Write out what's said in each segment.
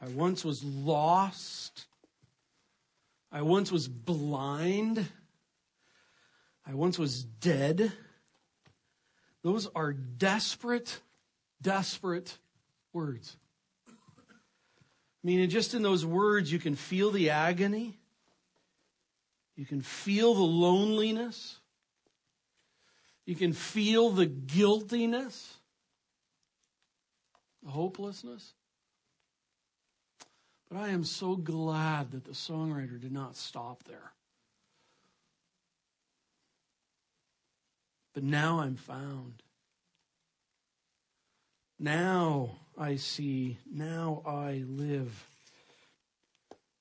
I once was lost. I once was blind. I once was dead. Those are desperate, desperate words. I mean, just in those words, you can feel the agony. You can feel the loneliness. You can feel the guiltiness, the hopelessness. But I am so glad that the songwriter did not stop there. But now I'm found. Now I see. Now I live.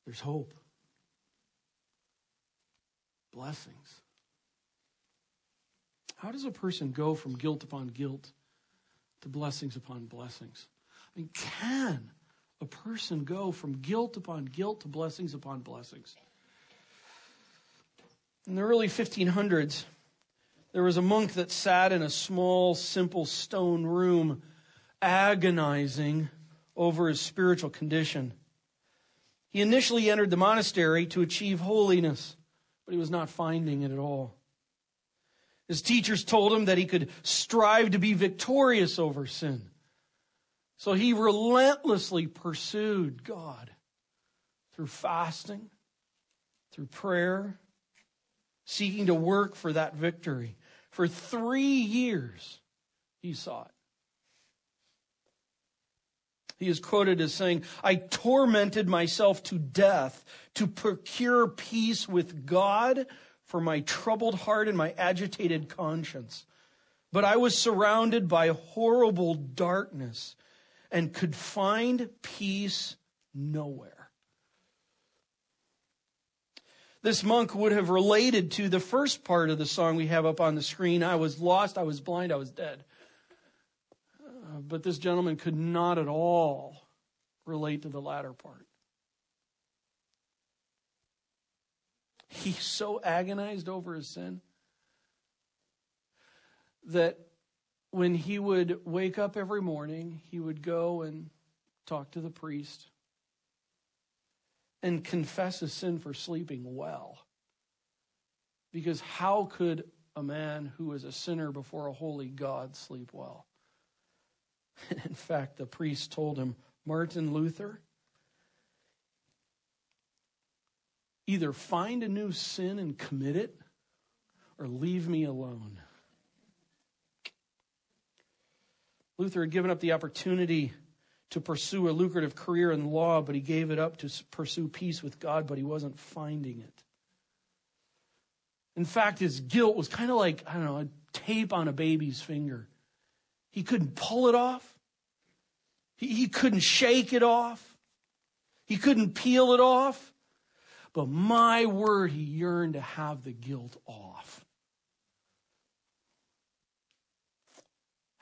There's hope. Blessings. How does a person go from guilt upon guilt to blessings upon blessings? I mean, can a person go from guilt upon guilt to blessings upon blessings? In the early 1500s, there was a monk that sat in a small, simple stone room, agonizing over his spiritual condition. He initially entered the monastery to achieve holiness, but he was not finding it at all. His teachers told him that he could strive to be victorious over sin. So he relentlessly pursued God through fasting, through prayer, seeking to work for that victory. For three years, he sought. He is quoted as saying, I tormented myself to death to procure peace with God for my troubled heart and my agitated conscience. But I was surrounded by horrible darkness and could find peace nowhere. This monk would have related to the first part of the song we have up on the screen I was lost, I was blind, I was dead. Uh, but this gentleman could not at all relate to the latter part. He so agonized over his sin that when he would wake up every morning, he would go and talk to the priest and confess his sin for sleeping well. Because how could a man who is a sinner before a holy God sleep well? In fact, the priest told him, Martin Luther, either find a new sin and commit it, or leave me alone. Luther had given up the opportunity to pursue a lucrative career in law, but he gave it up to pursue peace with God, but he wasn't finding it. In fact, his guilt was kind of like, I don't know, a tape on a baby's finger. He couldn't pull it off. He, he couldn't shake it off. He couldn't peel it off. But my word, he yearned to have the guilt off.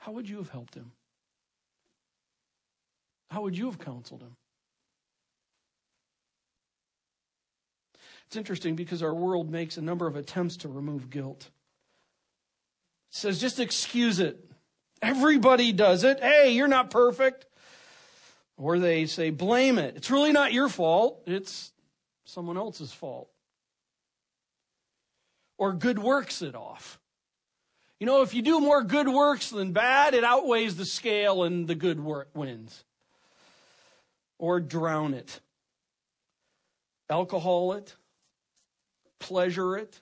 How would you have helped him? How would you have counseled him? It's interesting because our world makes a number of attempts to remove guilt. It says, just excuse it. Everybody does it. Hey, you're not perfect. Or they say, blame it. It's really not your fault, it's someone else's fault. Or good works it off. You know, if you do more good works than bad, it outweighs the scale and the good work wins or drown it. Alcohol it, pleasure it,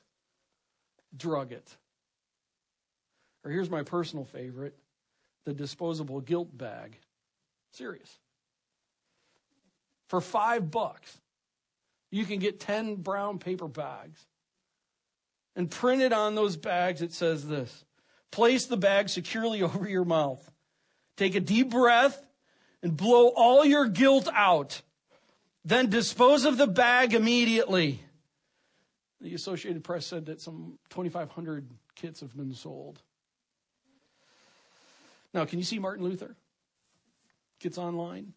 drug it. Or here's my personal favorite the disposable guilt bag. Serious. For five bucks, you can get 10 brown paper bags. And printed on those bags, it says this Place the bag securely over your mouth. Take a deep breath and blow all your guilt out. Then dispose of the bag immediately. The Associated Press said that some 2,500 kits have been sold. Now, can you see Martin Luther? Gets online,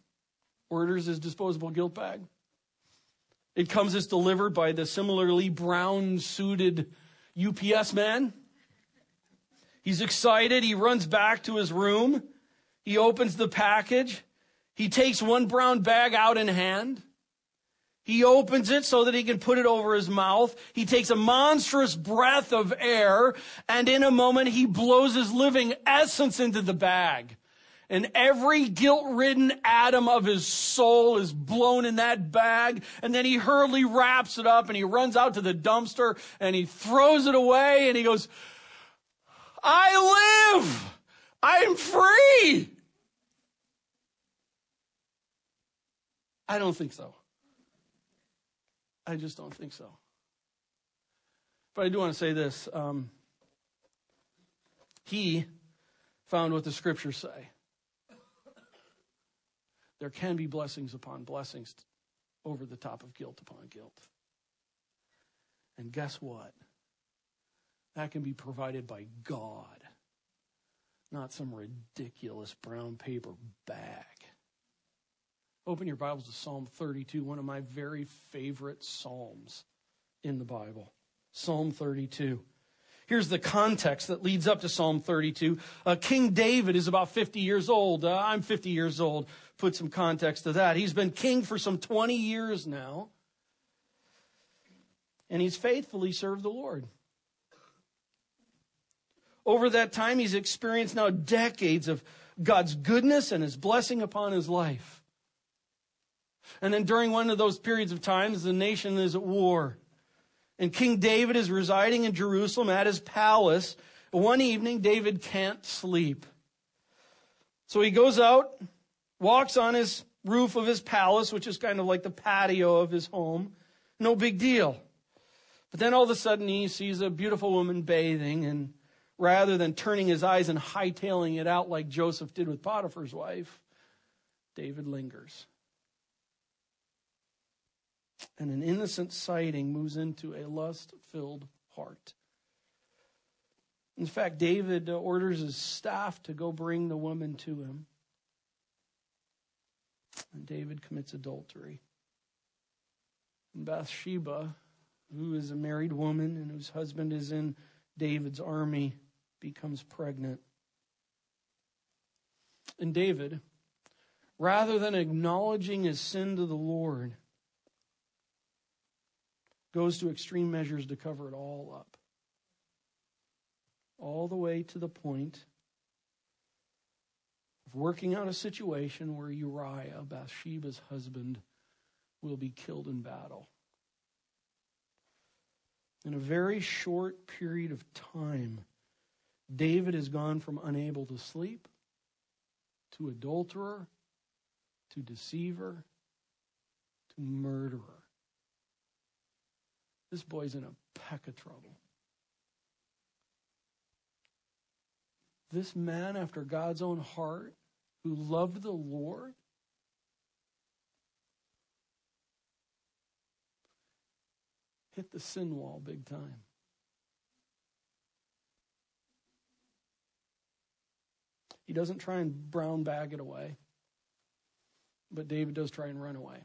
orders his disposable guilt bag. It comes as delivered by the similarly brown suited UPS man. He's excited. He runs back to his room. He opens the package. He takes one brown bag out in hand. He opens it so that he can put it over his mouth. He takes a monstrous breath of air, and in a moment he blows his living essence into the bag. And every guilt-ridden atom of his soul is blown in that bag. And then he hurriedly wraps it up and he runs out to the dumpster and he throws it away and he goes, I live! I'm free! I don't think so. I just don't think so. But I do want to say this. Um, he found what the scriptures say. There can be blessings upon blessings over the top of guilt upon guilt. And guess what? That can be provided by God, not some ridiculous brown paper bag. Open your Bibles to Psalm 32, one of my very favorite Psalms in the Bible. Psalm 32. Here's the context that leads up to Psalm 32. Uh, King David is about 50 years old. Uh, I'm 50 years old. Put some context to that. He's been king for some 20 years now. And he's faithfully served the Lord. Over that time, he's experienced now decades of God's goodness and his blessing upon his life. And then during one of those periods of times, the nation is at war. And King David is residing in Jerusalem at his palace. One evening, David can't sleep. So he goes out, walks on his roof of his palace, which is kind of like the patio of his home. No big deal. But then all of a sudden he sees a beautiful woman bathing, and rather than turning his eyes and hightailing it out like Joseph did with Potiphar's wife, David lingers and an innocent sighting moves into a lust filled heart. In fact, David orders his staff to go bring the woman to him. And David commits adultery. And Bathsheba, who is a married woman and whose husband is in David's army, becomes pregnant. And David, rather than acknowledging his sin to the Lord, goes to extreme measures to cover it all up. All the way to the point of working out a situation where Uriah, Bathsheba's husband, will be killed in battle. In a very short period of time, David has gone from unable to sleep to adulterer to deceiver to murderer. This boy's in a peck of trouble. This man, after God's own heart, who loved the Lord, hit the sin wall big time. He doesn't try and brown bag it away, but David does try and run away.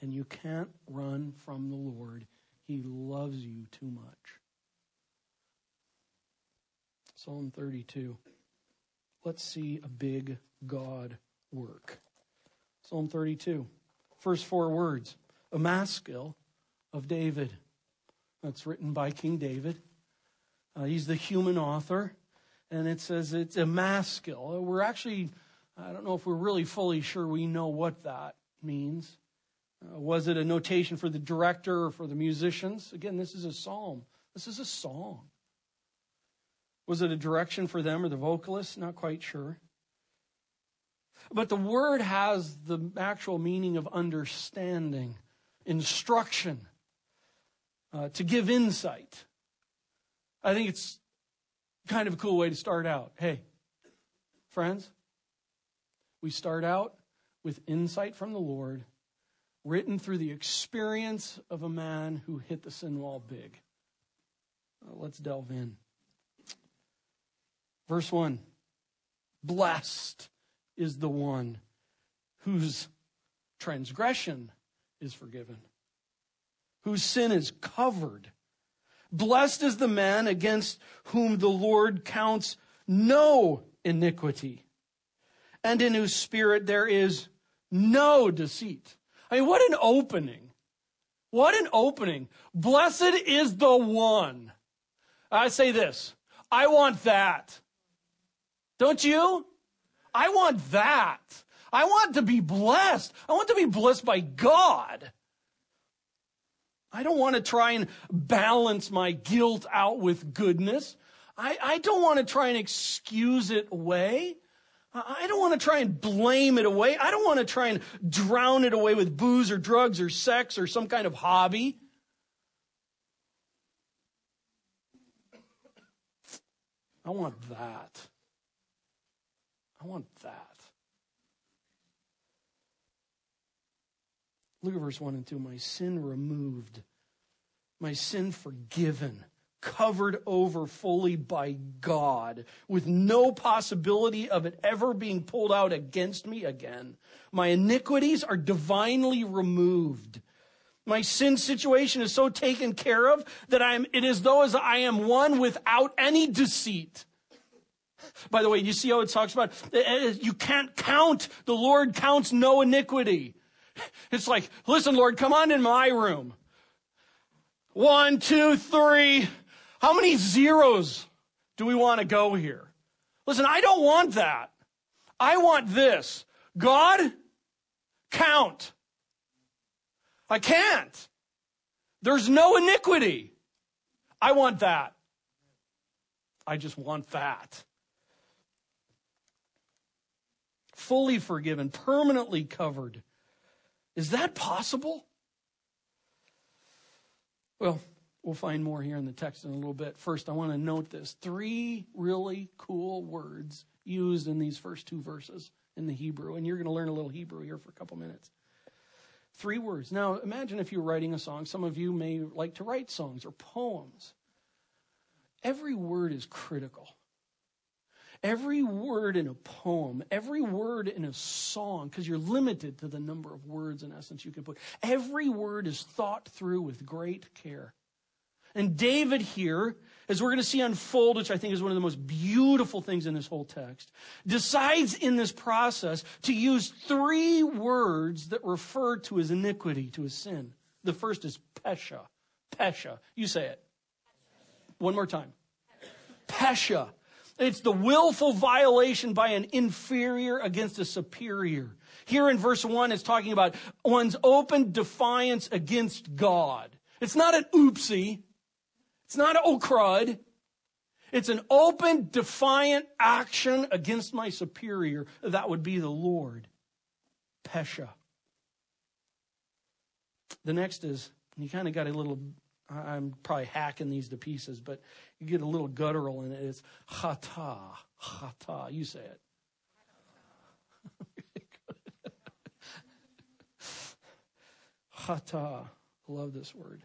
And you can't run from the Lord. He loves you too much. Psalm 32. Let's see a big God work. Psalm 32. First four words. A maskil of David. That's written by King David. Uh, he's the human author. And it says it's a maskil. We're actually, I don't know if we're really fully sure we know what that means. Uh, was it a notation for the director or for the musicians? Again, this is a psalm. This is a song. Was it a direction for them or the vocalists? Not quite sure. But the word has the actual meaning of understanding, instruction, uh, to give insight. I think it's kind of a cool way to start out. Hey, friends, we start out with insight from the Lord written through the experience of a man who hit the sin wall big. Let's delve in. Verse 1 Blessed is the one whose transgression is forgiven, whose sin is covered. Blessed is the man against whom the Lord counts no iniquity. and in whose spirit there is no deceit. I mean, what an opening. What an opening. Blessed is the one. I say this. I want that. Don't you? I want that. I want to be blessed. I want to be blessed by God. I don't want to try and balance my guilt out with goodness. I, I don't want to try and excuse it away. I don't want to try and blame it away. I don't want to try and drown it away with booze or drugs or sex or some kind of hobby. I want that. I want that. Look at verse 1 and 2. My sin removed, my sin forgiven, covered over fully by God, with no possibility of it ever being pulled out against me again. My iniquities are divinely removed. My sin situation is so taken care of that I am, it is as though as I am one without any deceit. By the way, you see how it talks about you can't count. The Lord counts no iniquity. It's like, listen, Lord, come on in my room. One, two, three. How many zeros do we want to go here? Listen, I don't want that. I want this. God, count. I can't. There's no iniquity. I want that. I just want that. Fully forgiven, permanently covered is that possible? Well, we'll find more here in the text in a little bit. First, I want to note this three really cool words used in these first two verses in the Hebrew. And you're going to learn a little Hebrew here for a couple minutes. Three words. Now, imagine if you're writing a song. Some of you may like to write songs or poems. Every word is critical. Every word in a poem, every word in a song, because you're limited to the number of words in essence you can put, every word is thought through with great care. And David here, as we're going to see unfold, which I think is one of the most beautiful things in this whole text, decides in this process to use three words that refer to his iniquity, to his sin. The first is pesha. Pesha. You say it. One more time. Pesha. It's the willful violation by an inferior against a superior. Here in verse 1, it's talking about one's open defiance against God. It's not an oopsie. It's not an oh crud. It's an open, defiant action against my superior. That would be the Lord. Pesha. The next is, you kind of got a little I'm probably hacking these to pieces, but you get a little guttural in it. It's chata, chata. You say it. chata. Love this word.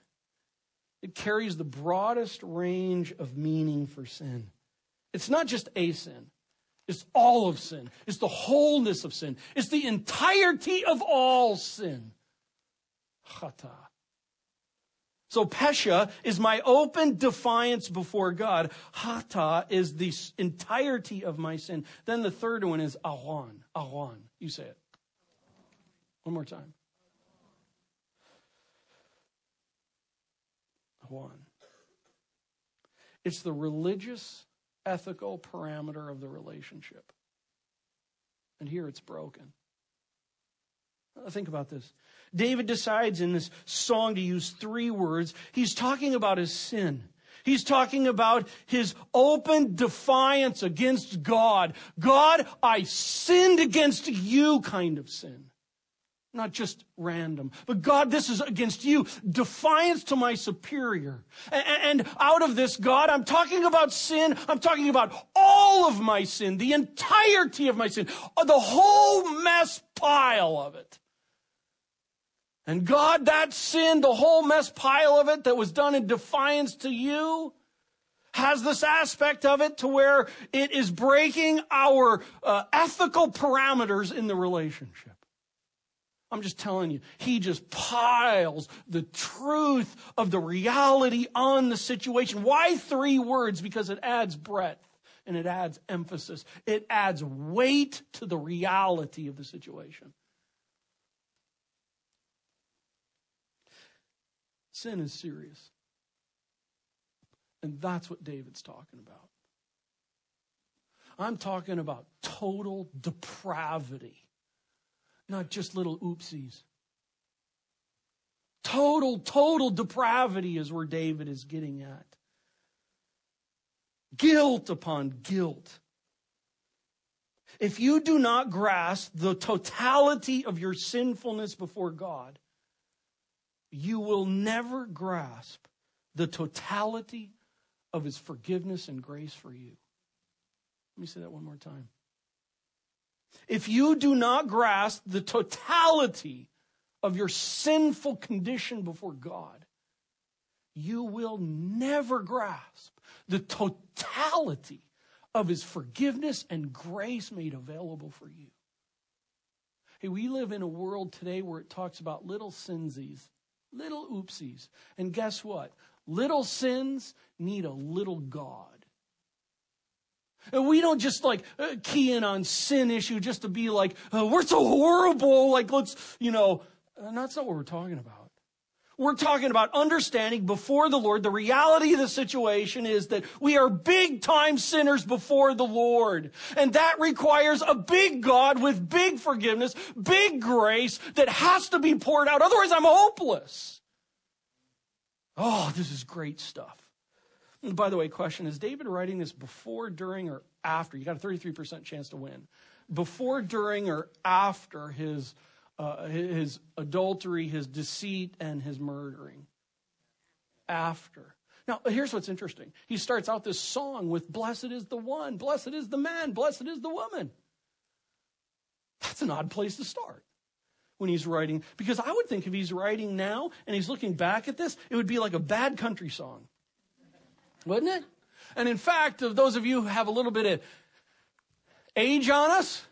It carries the broadest range of meaning for sin. It's not just a sin. It's all of sin. It's the wholeness of sin. It's the entirety of all sin. Chata. So Pesha is my open defiance before God. Hata is the entirety of my sin. Then the third one is Awan. Awan. You say it. One more time. Awan. It's the religious, ethical parameter of the relationship. And here it's broken. Think about this. David decides in this song to use three words. He's talking about his sin. He's talking about his open defiance against God. God, I sinned against you kind of sin. Not just random. But God, this is against you. Defiance to my superior. And out of this, God, I'm talking about sin. I'm talking about all of my sin, the entirety of my sin, the whole mess pile of it. And God, that sin, the whole mess pile of it that was done in defiance to you, has this aspect of it to where it is breaking our uh, ethical parameters in the relationship. I'm just telling you, he just piles the truth of the reality on the situation. Why three words? Because it adds breadth. and it adds emphasis. It adds weight to the reality of the situation. Sin is serious. And that's what David's talking about. I'm talking about total depravity, not just little oopsies. Total, total depravity is where David is getting at. Guilt upon guilt. If you do not grasp the totality of your sinfulness before God, you will never grasp the totality of his forgiveness and grace for you. Let me say that one more time. If you do not grasp the totality of your sinful condition before God, you will never grasp the totality of his forgiveness and grace made available for you. Hey, we live in a world today where it talks about little sinsies, little oopsies. And guess what? Little sins need a little God. And we don't just like uh, key in on sin issue just to be like, oh, we're so horrible. Like, let's, you know, and that's not what we're talking about. We're talking about understanding before the Lord. The reality of the situation is that we are big time sinners before the Lord. And that requires a big God with big forgiveness, big grace that has to be poured out. Otherwise, I'm hopeless. Oh, this is great stuff. And by the way, question is David writing this before, during, or after? You got a 33% chance to win. Before, during, or after his uh, his adultery, his deceit, and his murdering. After. Now, here's what's interesting. He starts out this song with Blessed is the one, blessed is the man, blessed is the woman. That's an odd place to start when he's writing, because I would think if he's writing now and he's looking back at this, it would be like a bad country song. Wouldn't it? And in fact, of those of you who have a little bit of age on us,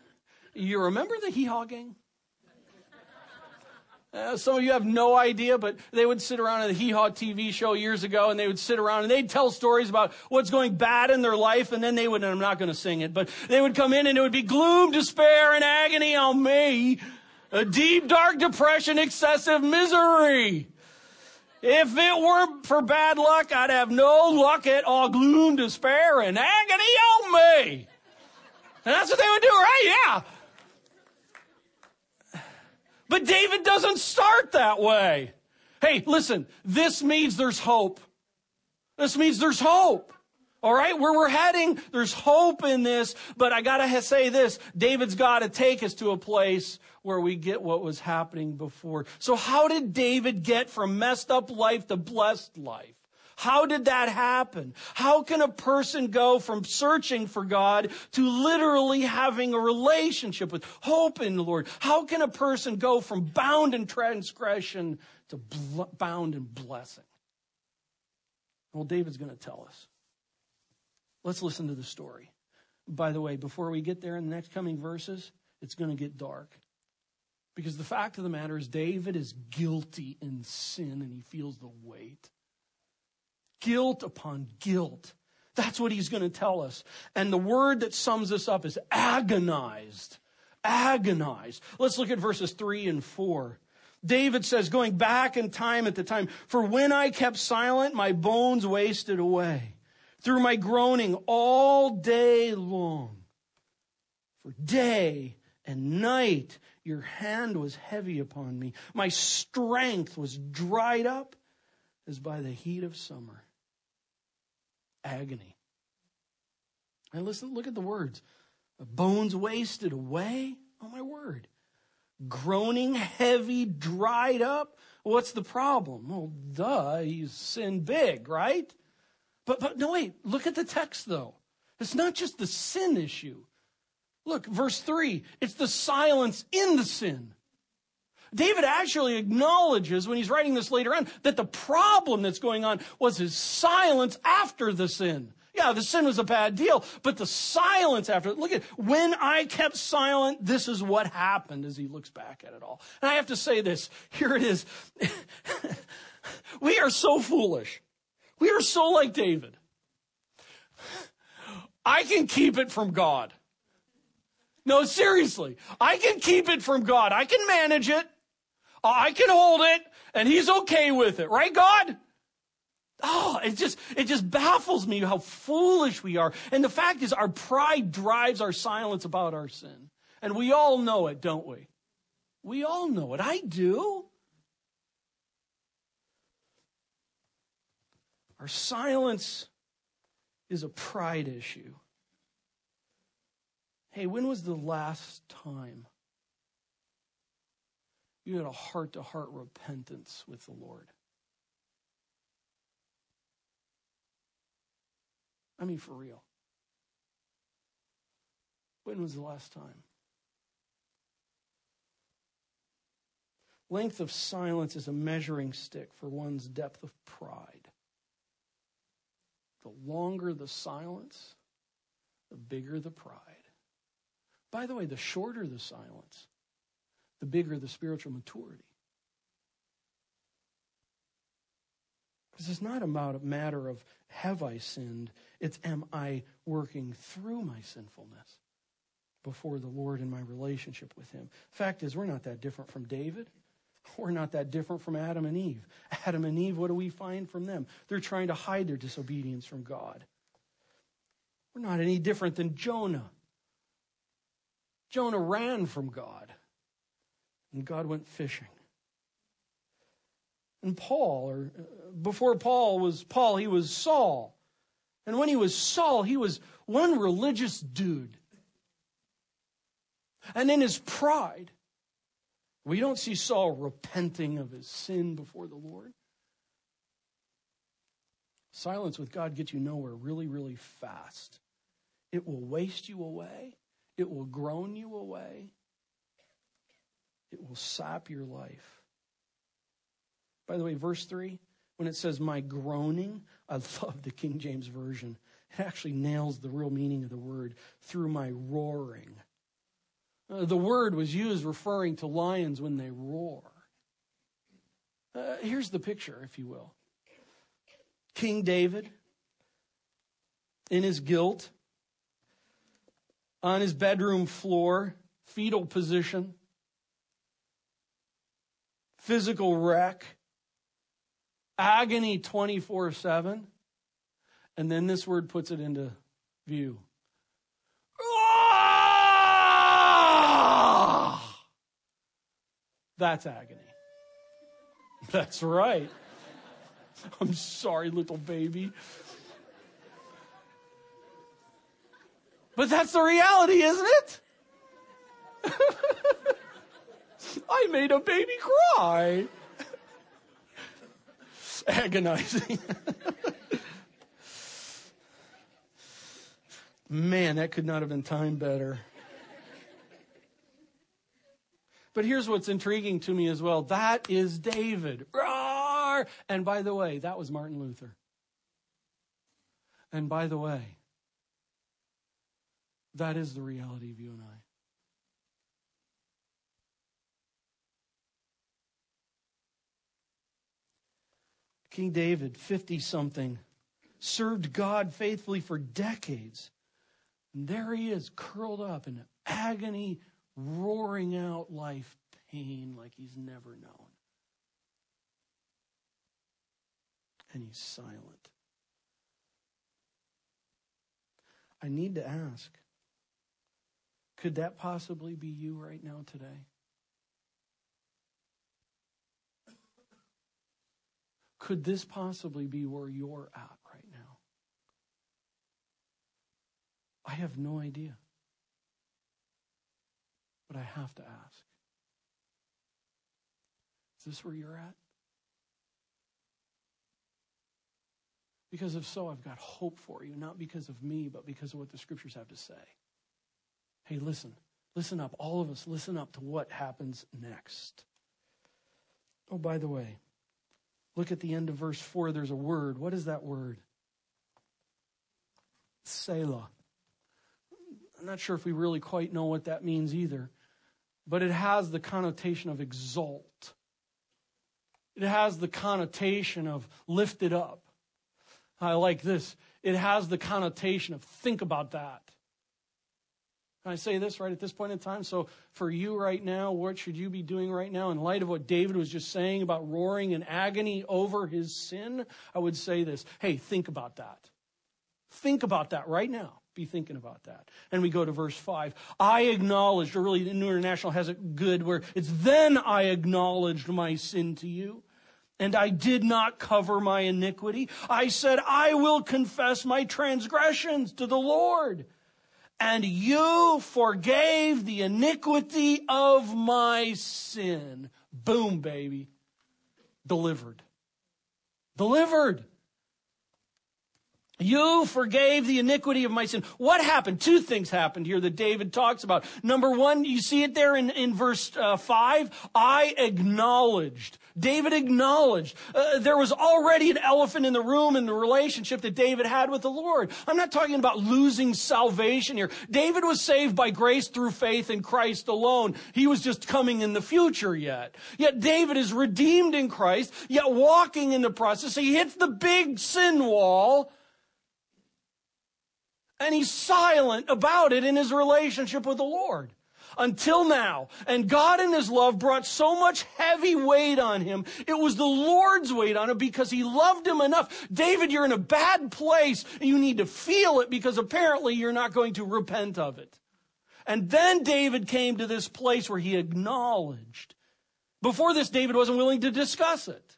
you remember the Hee Haw Gang? Uh, some of you have no idea, but they would sit around at the Hee Haw TV show years ago and they would sit around and they'd tell stories about what's going bad in their life and then they would, and I'm not going to sing it, but they would come in and it would be gloom, despair, and agony on me. A deep, dark depression, excessive misery. If it weren't for bad luck, I'd have no luck at all. Gloom, despair, and agony on me. And that's what they would do, right? Yeah. But David doesn't start that way. Hey, listen, this means there's hope. This means there's hope. All right, where we're heading, there's hope in this, but I gotta say this, David's gotta take us to a place where we get what was happening before. So how did David get from messed up life to blessed life? How did that happen? How can a person go from searching for God to literally having a relationship with hope in the Lord? How can a person go from bound in transgression to bl- bound in blessing? Well, David's going to tell us. Let's listen to the story. By the way, before we get there in the next coming verses, it's going to get dark. Because the fact of the matter is, David is guilty in sin and he feels the weight guilt upon guilt. That's what he's going to tell us. And the word that sums this up is agonized. Agonized. Let's look at verses three and four. David says, going back in time at the time, for when I kept silent, my bones wasted away through my groaning all day long. For day and night your hand was heavy upon me. My strength was dried up as by the heat of summer agony. And listen, look at the words. Bones wasted away. Oh, my word. Groaning, heavy, dried up. What's the problem? Well, duh, he's sinned big, right? But, but no, wait, look at the text though. It's not just the sin issue. Look, verse three, it's the silence in the sin. David actually acknowledges when he's writing this later on that the problem that's going on was his silence after the sin. Yeah, the sin was a bad deal, but the silence after, look at, when I kept silent, this is what happened as he looks back at it all. And I have to say this, here it is. we are so foolish. We are so like David. I can keep it from God. No, seriously. I can keep it from God. I can manage it. I can hold it and he's okay with it. Right, God? Oh, it just, it just baffles me how foolish we are. And the fact is our pride drives our silence about our sin. And we all know it, don't we? We all know it. I do. Our silence is a pride issue. Hey, when was the last time you had a heart to heart repentance with the Lord? I mean, for real. When was the last time? Length of silence is a measuring stick for one's depth of pride. The longer the silence, the bigger the pride. By the way, the shorter the silence, the bigger the spiritual maturity. Because it's not about a matter of have I sinned, it's am I working through my sinfulness before the Lord in my relationship with Him. Fact is, we're not that different from David. We're not that different from Adam and Eve. Adam and Eve, what do we find from them? They're trying to hide their disobedience from God. We're not any different than Jonah. Jonah ran from God, and God went fishing. And Paul, or uh, before Paul was Paul, he was Saul. And when he was Saul, he was one religious dude. And in his pride, we don't see Saul repenting of his sin before the Lord. Silence with God gets you nowhere really, really fast. It will waste you away, it will groan you away, it will sap your life. By the way, verse 3, when it says, My groaning, I love the King James Version. It actually nails the real meaning of the word through my roaring. Uh, the word was used referring to lions when they roar. Uh, here's the picture, if you will King David, in his guilt, on his bedroom floor, fetal position, physical wreck, agony 24 7. And then this word puts it into view That's agony. That's right. I'm sorry, little baby. But that's the reality, isn't it? I made a baby cry. Agonizing. Man, that could not have been timed better. But here's what's intriguing to me as well. That is David. Roar! And by the way, that was Martin Luther. And by the way, that is the reality of you and I. King David, 50 something, served God faithfully for decades. And there he is, curled up in agony roaring out life pain like he's never known. And he's silent. I need to ask could that possibly be you right now today? Could this possibly be where you're at right now? I have no idea. But I have to ask Is this where you're at? Because if so, I've got hope for you, not because of me, but because of what the scriptures have to say. Hey, listen, listen up. All of us, listen up to what happens next. Oh, by the way, look at the end of verse 4. There's a word. What is that word? Selah. I'm not sure if we really quite know what that means either but it has the connotation of exalt. It has the connotation of lifted up. I like this. it has the connotation of think about that. I say this right at this point in time? So, for you right now, what should you be doing right now in light of what David was just saying about roaring in agony over his sin? I would say this hey, think about that. Think about that right now. Be thinking about that. And we go to verse 5. I acknowledged, or really, the New International has it good, where it's then I acknowledged my sin to you and I did not cover my iniquity. I said, I will confess my transgressions to the Lord and you forgave the iniquity of my sin. Boom, baby. Delivered. Delivered. You forgave the iniquity of my sin. What happened? Two things happened here that David talks about. Number one, you see it there in, in verse uh, 5. I acknowledged. David acknowledged. Uh, there was already an elephant in the room in the relationship that David had with the Lord. I'm not talking about losing salvation here. David was saved by grace through faith in Christ alone. He was just coming in the future yet. Yet David is redeemed in Christ, yet walking in the process. He hits the big sin wall and he's silent about it in his relationship with the Lord. Until now. And God in his love brought so much heavy weight on him. It was the Lord's weight on him because he loved him enough. David, you're in a bad place you need to feel it because apparently you're not going to repent of it. And then David came to this place where he acknowledged. Before this, David wasn't willing to discuss it.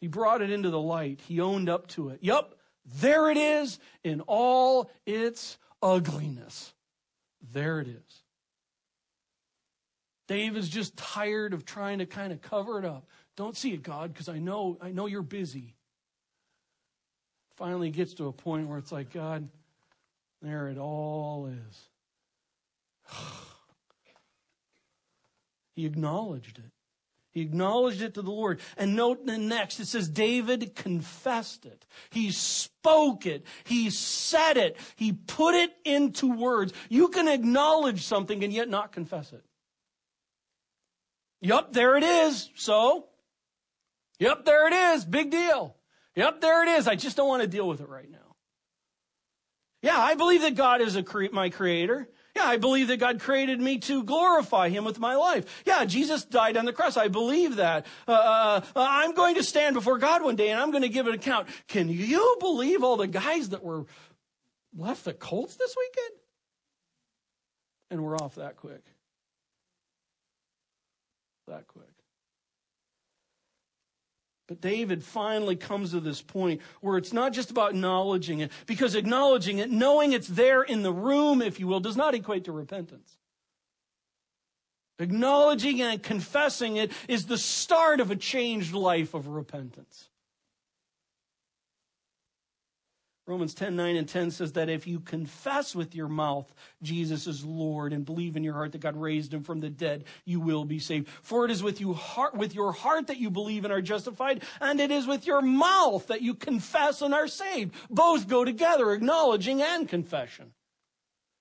He brought it into the light. He owned up to it. Yup, there it is in all its ugliness. There it is. Dave is just tired of trying to kind of cover it up. Don't see it, God, because I know I know you're busy. Finally gets to a point where it's like, God, there it all is. he acknowledged it. He acknowledged it to the Lord. And note the next, it says David confessed it. He spoke it. He said it. He put it into words. You can acknowledge something and yet not confess it. Yup, there it is. So? Yep, there it is. Big deal. Yep, there it is. I just don't want to deal with it right now. Yeah, I believe that God is a cre- my creator. Yeah, I believe that God created me to glorify Him with my life. Yeah, Jesus died on the cross. I believe that. Uh, uh, uh, I'm going to stand before God one day and I'm going to give an account. Can you believe all the guys that were left the Colts this weekend? And we're off that quick. That quick. But David finally comes to this point where it's not just about acknowledging it, because acknowledging it, knowing it's there in the room, if you will, does not equate to repentance. Acknowledging and confessing it is the start of a changed life of repentance. Romans 10 9 and 10 says that if you confess with your mouth Jesus is Lord and believe in your heart that God raised him from the dead, you will be saved. For it is with, you heart, with your heart that you believe and are justified, and it is with your mouth that you confess and are saved. Both go together, acknowledging and confession.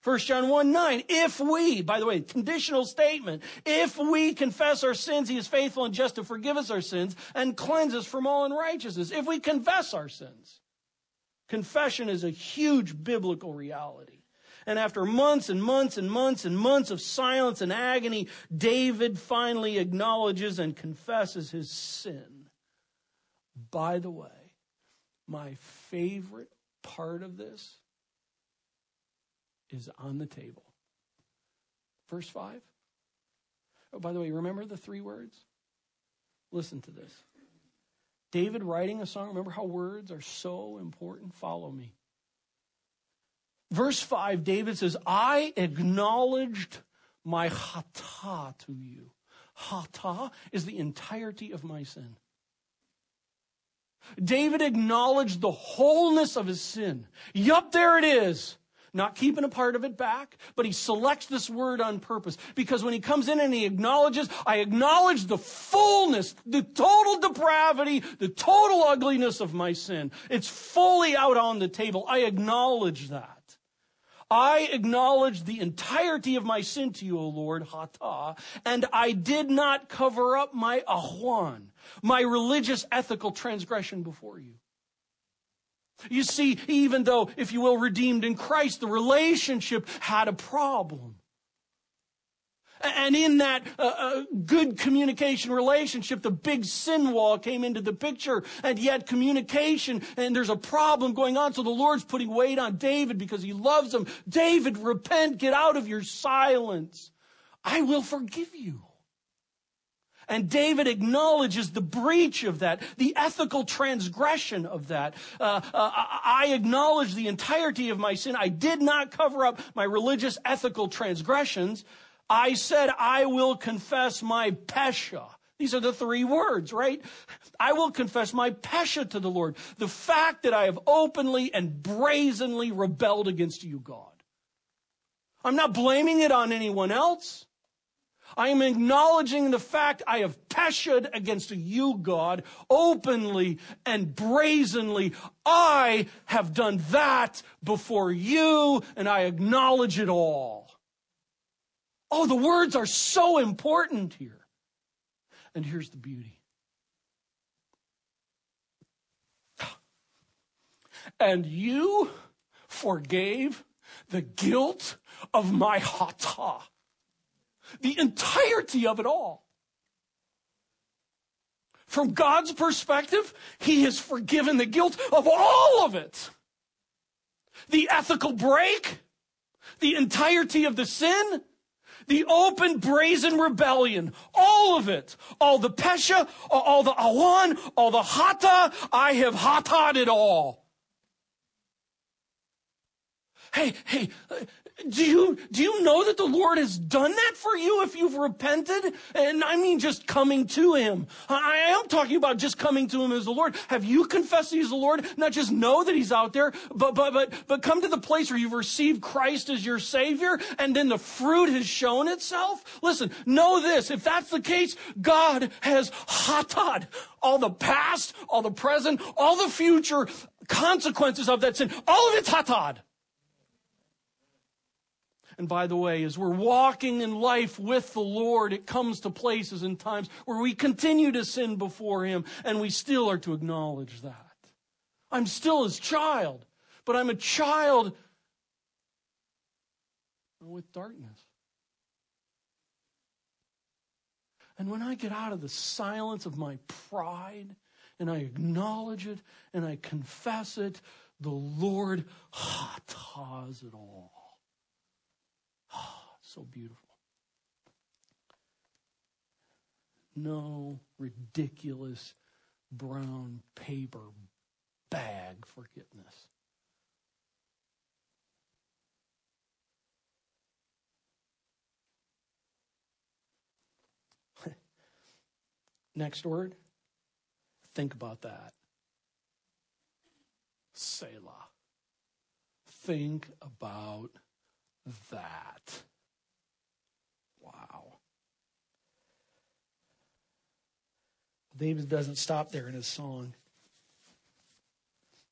1 John 1 9, if we, by the way, conditional statement, if we confess our sins, he is faithful and just to forgive us our sins and cleanse us from all unrighteousness. If we confess our sins. Confession is a huge biblical reality. And after months and months and months and months of silence and agony, David finally acknowledges and confesses his sin. By the way, my favorite part of this is on the table. Verse 5. Oh, by the way, remember the three words? Listen to this. David writing a song, remember how words are so important? Follow me. Verse 5, David says, I acknowledged my hata to you. Hata is the entirety of my sin. David acknowledged the wholeness of his sin. Yup, there it is not keeping a part of it back, but he selects this word on purpose because when he comes in and he acknowledges, I acknowledge the fullness, the total depravity, the total ugliness of my sin. It's fully out on the table. I acknowledge that. I acknowledge the entirety of my sin to you, O Lord, hata, and I did not cover up my ahwan, my religious ethical transgression before you. You see, even though, if you will, redeemed in Christ, the relationship had a problem. And in that uh, uh, good communication relationship, the big sin wall came into the picture. And yet communication, and there's a problem going on. So the Lord's putting weight on David because he loves him. David, repent, get out of your silence. I will forgive you. And David acknowledges the breach of that, the ethical transgression of that. Uh, uh, I acknowledge the entirety of my sin. I did not cover up my religious ethical transgressions. I said, I will confess my pesha. These are the three words, right? I will confess my pesha to the Lord. The fact that I have openly and brazenly rebelled against you, God. I'm not blaming it on anyone else. I am acknowledging the fact I have peshed against you, God, openly and brazenly. I have done that before you, and I acknowledge it all. Oh, the words are so important here. And here's the beauty. And you forgave the guilt of my hata. The entirety of it all. From God's perspective, He has forgiven the guilt of all of it. The ethical break, the entirety of the sin, the open brazen rebellion, all of it, all the pesha, all the awan, all the hata, I have hata'd it all. Hey, hey, do you, do you know that the Lord has done that for you if you've repented? And I mean just coming to Him. I am talking about just coming to Him as the Lord. Have you confessed He's the Lord? Not just know that He's out there, but, but, but, but come to the place where you've received Christ as your Savior and then the fruit has shown itself? Listen, know this. If that's the case, God has hatad all the past, all the present, all the future consequences of that sin. All of it's hatad. And by the way, as we're walking in life with the Lord, it comes to places and times where we continue to sin before Him, and we still are to acknowledge that. I'm still His child, but I'm a child with darkness. And when I get out of the silence of my pride and I acknowledge it and I confess it, the Lord hatas it all. So beautiful. No ridiculous brown paper bag forgiveness. Next word. Think about that. Selah. Think about that. David doesn't stop there in his song.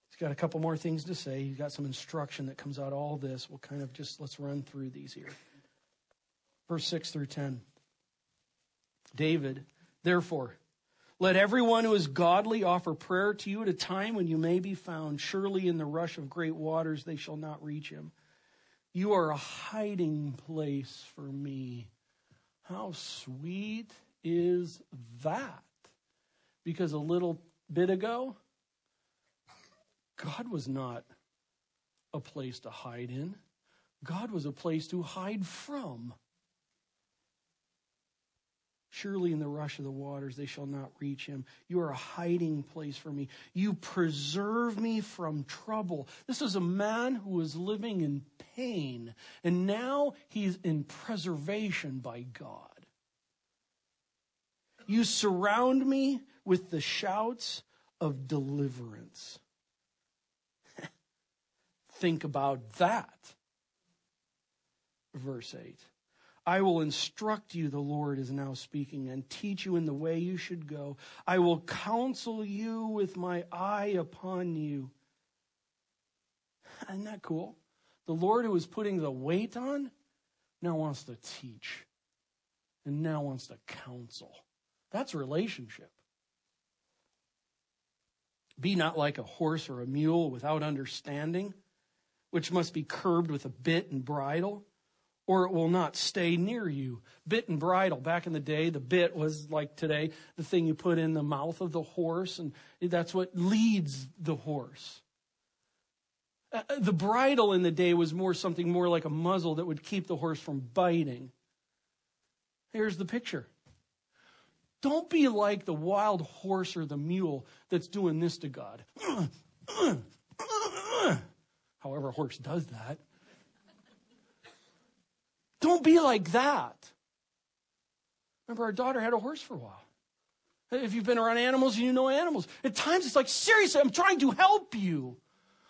He's got a couple more things to say. He's got some instruction that comes out of all this. We'll kind of just let's run through these here. Verse 6 through 10. David, therefore, let everyone who is godly offer prayer to you at a time when you may be found. Surely in the rush of great waters they shall not reach him. You are a hiding place for me. How sweet is that? Because a little bit ago, God was not a place to hide in, God was a place to hide from. Surely in the rush of the waters they shall not reach him. You are a hiding place for me. You preserve me from trouble. This is a man who was living in pain, and now he's in preservation by God. You surround me with the shouts of deliverance. Think about that. Verse 8. I will instruct you, the Lord is now speaking, and teach you in the way you should go. I will counsel you with my eye upon you. Isn't that cool? The Lord who is putting the weight on now wants to teach and now wants to counsel. That's relationship. Be not like a horse or a mule without understanding, which must be curbed with a bit and bridle, or it will not stay near you. Bit and bridle. Back in the day, the bit was like today, the thing you put in the mouth of the horse, and that's what leads the horse. Uh, uh, the bridle in the day was more something more like a muzzle that would keep the horse from biting. Here's the picture. Don't be like the wild horse or the mule that's doing this to God. However, a horse does that. Don't be like that. Remember, our daughter had a horse for a while. If you've been around animals, you know animals. At times, it's like, seriously, I'm trying to help you.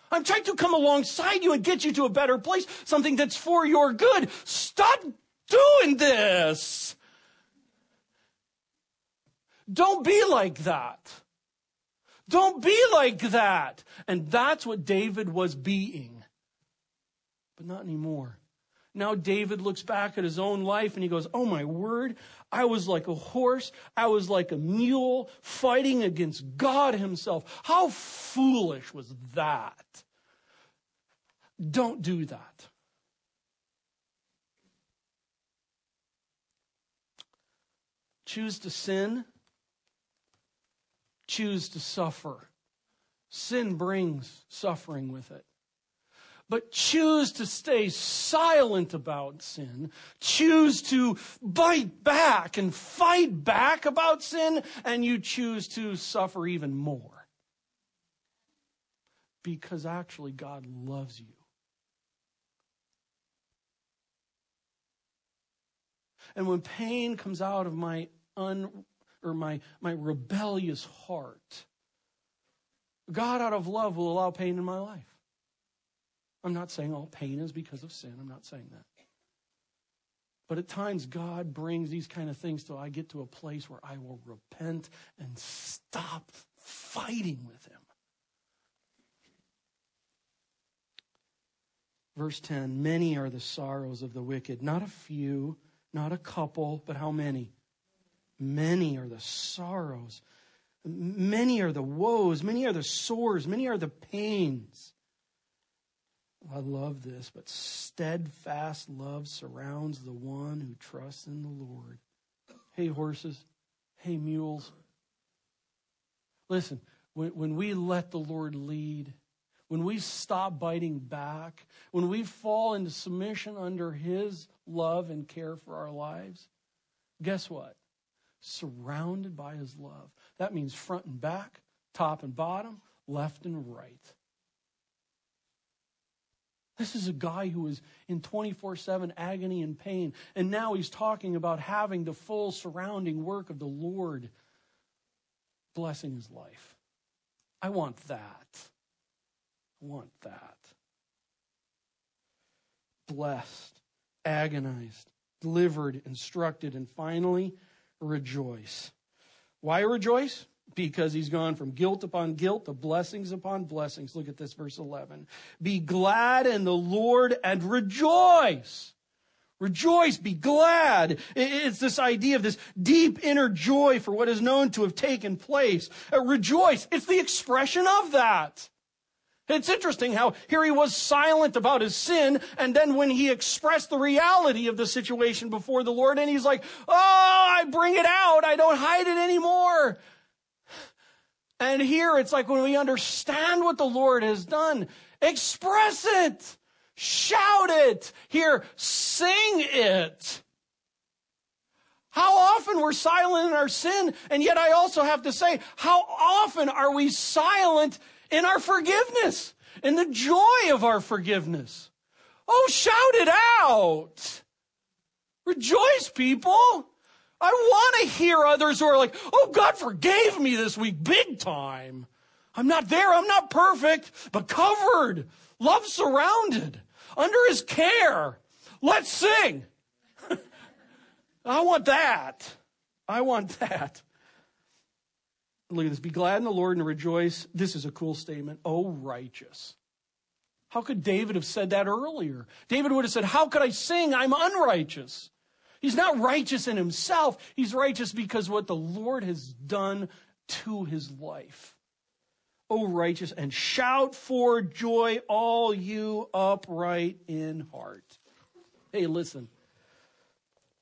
I'm trying to come alongside you and get you to a better place, something that's for your good. Stop doing this. Don't be like that. Don't be like that. And that's what David was being. But not anymore. Now David looks back at his own life and he goes, Oh my word, I was like a horse. I was like a mule fighting against God himself. How foolish was that? Don't do that. Choose to sin choose to suffer. Sin brings suffering with it. But choose to stay silent about sin. Choose to bite back and fight back about sin, and you choose to suffer even more. Because actually, God loves you. And when pain comes out of my un, or my, my rebellious heart. God, out of love, will allow pain in my life. I'm not saying all pain is because of sin. I'm not saying that. But at times, God brings these kind of things till I get to a place where I will repent and stop fighting with Him. Verse 10 Many are the sorrows of the wicked, not a few, not a couple, but how many? Many are the sorrows. Many are the woes. Many are the sores. Many are the pains. I love this, but steadfast love surrounds the one who trusts in the Lord. Hey, horses. Hey, mules. Listen, when, when we let the Lord lead, when we stop biting back, when we fall into submission under His love and care for our lives, guess what? surrounded by his love. That means front and back, top and bottom, left and right. This is a guy who is in 24 7 agony and pain. And now he's talking about having the full surrounding work of the Lord blessing his life. I want that. I want that. Blessed, agonized, delivered, instructed, and finally, rejoice. Why rejoice? Because he's gone from guilt upon guilt to blessings upon blessings. Look at this, verse 11. Be glad in the Lord and rejoice. Rejoice, be glad. It's this idea of this deep inner joy for what is known to have taken place. Uh, rejoice. It's the expression of that. It's interesting how here he was silent about his sin, and then when he expressed the reality of the situation before the Lord, and he's like, Oh, I bring it out. I don't hide it anymore. And here it's like when we understand what the Lord has done, express it, shout it, here, sing it. How often we're silent in our sin, and yet I also have to say, how often are we silent in our forgiveness, in the joy of our forgiveness. Oh, shout it out. Rejoice, people. I want to hear others who are like, oh, God forgave me this week big time. I'm not there. I'm not perfect, but covered, love surrounded, under his care. Let's sing. I want that. I want that. Look at this. Be glad in the Lord and rejoice. This is a cool statement. Oh, righteous. How could David have said that earlier? David would have said, How could I sing? I'm unrighteous. He's not righteous in himself. He's righteous because what the Lord has done to his life. O righteous, and shout for joy, all you upright in heart. Hey, listen.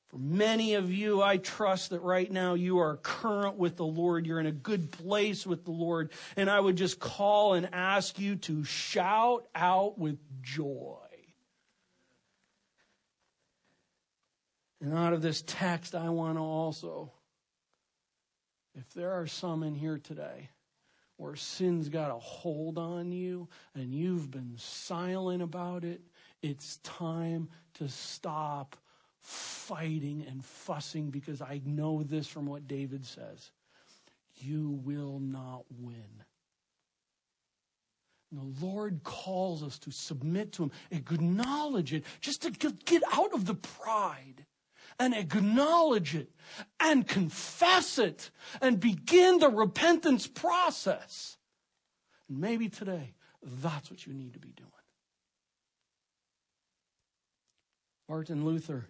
For many of you, I trust that right now you are current with the Lord. You're in a good place with the Lord. And I would just call and ask you to shout out with joy. And out of this text, I want to also, if there are some in here today where sin's got a hold on you and you've been silent about it, it's time to stop fighting and fussing because I know this from what David says. You will not win. And the Lord calls us to submit to Him, acknowledge it, just to get out of the pride and acknowledge it and confess it and begin the repentance process. And maybe today, that's what you need to be doing. Martin Luther,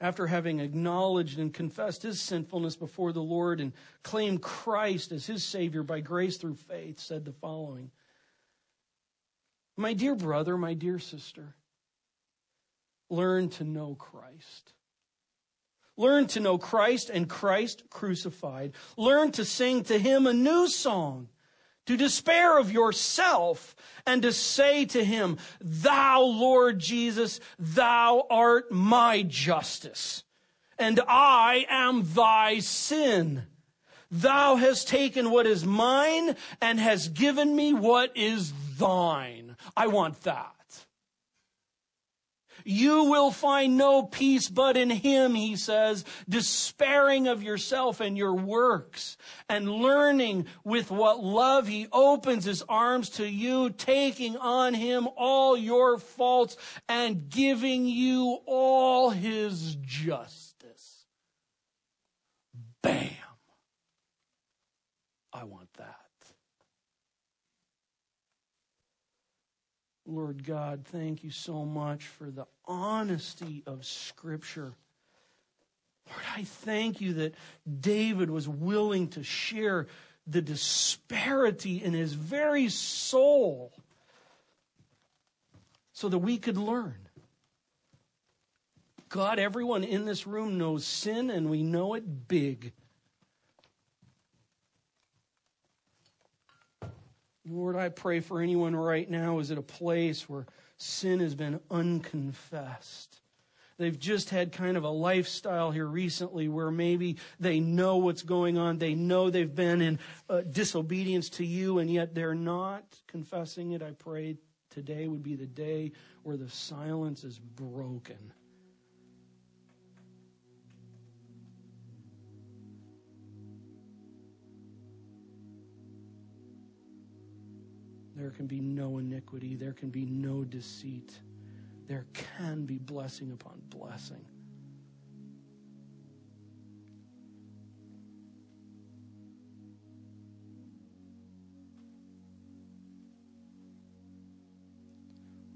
after having acknowledged and confessed his sinfulness before the Lord and claimed Christ as his Savior by grace through faith, said the following My dear brother, my dear sister, learn to know Christ. Learn to know Christ and Christ crucified. Learn to sing to him a new song, to despair of yourself and to say to him, Thou, Lord Jesus, thou art my justice, and I am thy sin. Thou hast taken what is mine and has given me what is thine. I want that. You will find no peace but in Him, he says, despairing of yourself and your works and learning with what love He opens His arms to you, taking on Him all your faults and giving you all His justice. Bam! I want that. Lord God, thank you so much for the honesty of Scripture. Lord, I thank you that David was willing to share the disparity in his very soul so that we could learn. God, everyone in this room knows sin and we know it big. Lord, I pray for anyone right now is at a place where sin has been unconfessed. They've just had kind of a lifestyle here recently where maybe they know what's going on. They know they've been in uh, disobedience to you, and yet they're not confessing it. I pray today would be the day where the silence is broken. There can be no iniquity. There can be no deceit. There can be blessing upon blessing.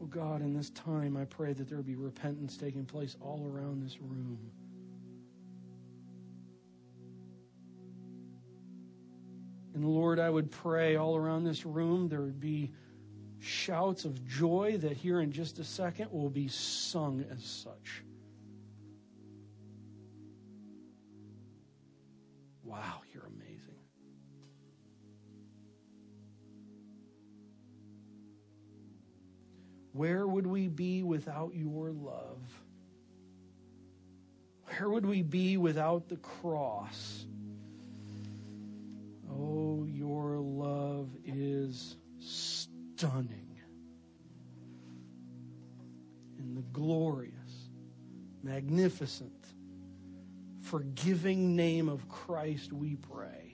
Oh God, in this time, I pray that there be repentance taking place all around this room. And Lord, I would pray all around this room there would be shouts of joy that here in just a second will be sung as such. Wow, you're amazing. Where would we be without your love? Where would we be without the cross? Oh, your love is stunning. In the glorious, magnificent, forgiving name of Christ, we pray.